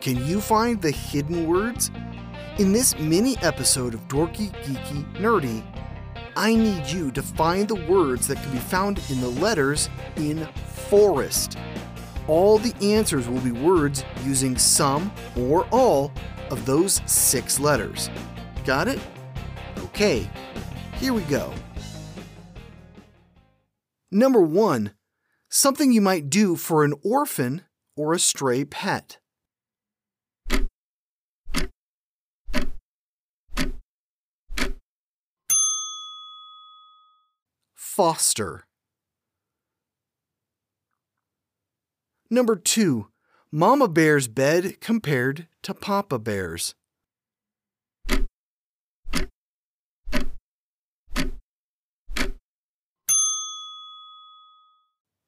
Can you find the hidden words? In this mini episode of Dorky, Geeky, Nerdy, I need you to find the words that can be found in the letters in forest. All the answers will be words using some or all of those six letters. Got it? Okay, here we go. Number one, something you might do for an orphan or a stray pet. Foster. Number two, Mama Bear's bed compared to Papa Bear's.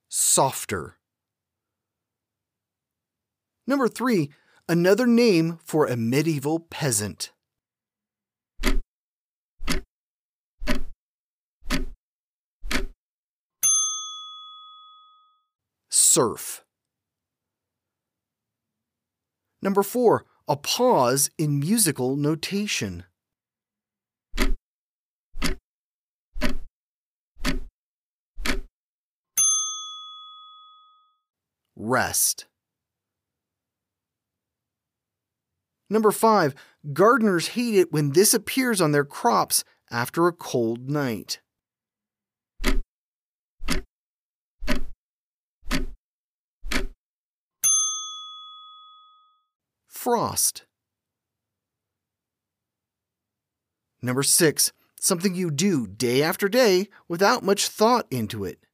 Softer. Number three, another name for a medieval peasant. Serf. Number four, a pause in musical notation. Rest. Number five, gardeners hate it when this appears on their crops after a cold night. Frost. Number six, something you do day after day without much thought into it.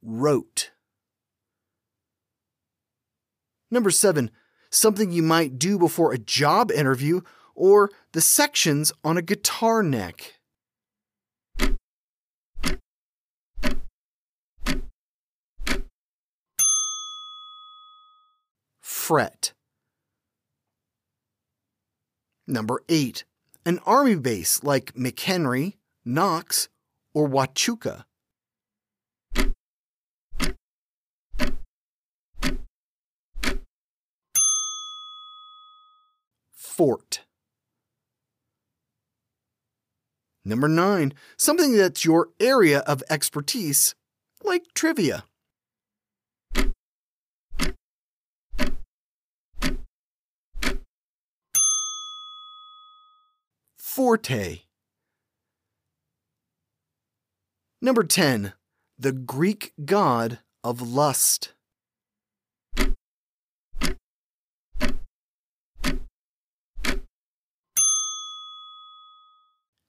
Rote. Number seven, something you might do before a job interview or the sections on a guitar neck. Fret. Number 8. An army base like McHenry, Knox, or Huachuca. Fort. Number 9. Something that's your area of expertise, like trivia. Forte. Number 10. The Greek god of lust.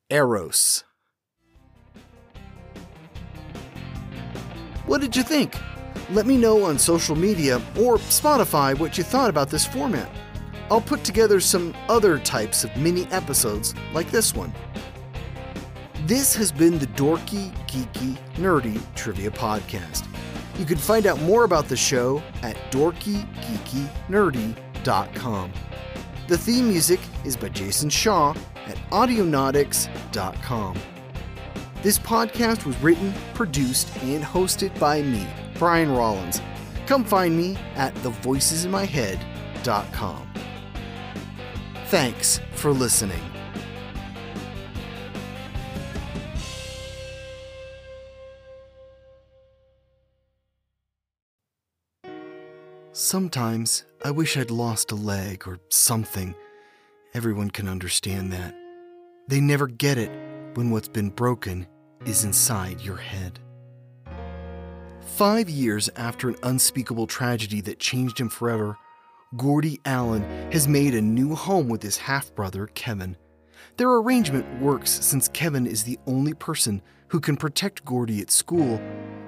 Eros. What did you think? Let me know on social media or Spotify what you thought about this format. I'll put together some other types of mini episodes like this one. This has been the Dorky, Geeky, Nerdy Trivia Podcast. You can find out more about the show at dorkygeekynerdy.com. The theme music is by Jason Shaw at audionautix.com. This podcast was written, produced, and hosted by me, Brian Rollins. Come find me at thevoicesinmyhead.com. Thanks for listening. Sometimes I wish I'd lost a leg or something. Everyone can understand that. They never get it when what's been broken is inside your head. Five years after an unspeakable tragedy that changed him forever, Gordy Allen has made a new home with his half brother, Kevin. Their arrangement works since Kevin is the only person who can protect Gordy at school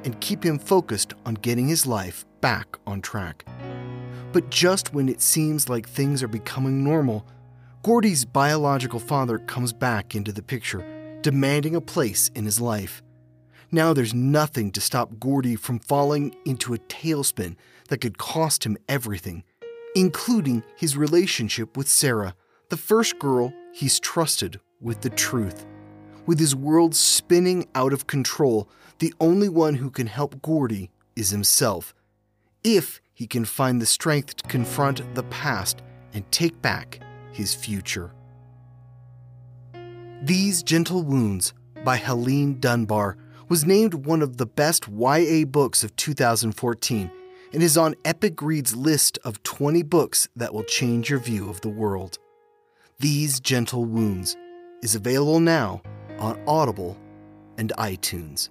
and keep him focused on getting his life back on track. But just when it seems like things are becoming normal, Gordy's biological father comes back into the picture, demanding a place in his life. Now there's nothing to stop Gordy from falling into a tailspin that could cost him everything including his relationship with Sarah, the first girl he's trusted with the truth. With his world spinning out of control, the only one who can help Gordy is himself. If he can find the strength to confront the past and take back his future. These Gentle Wounds by Helene Dunbar was named one of the best YA books of 2014 and is on Epic Reads list of 20 books that will change your view of the world. These Gentle Wounds is available now on Audible and iTunes.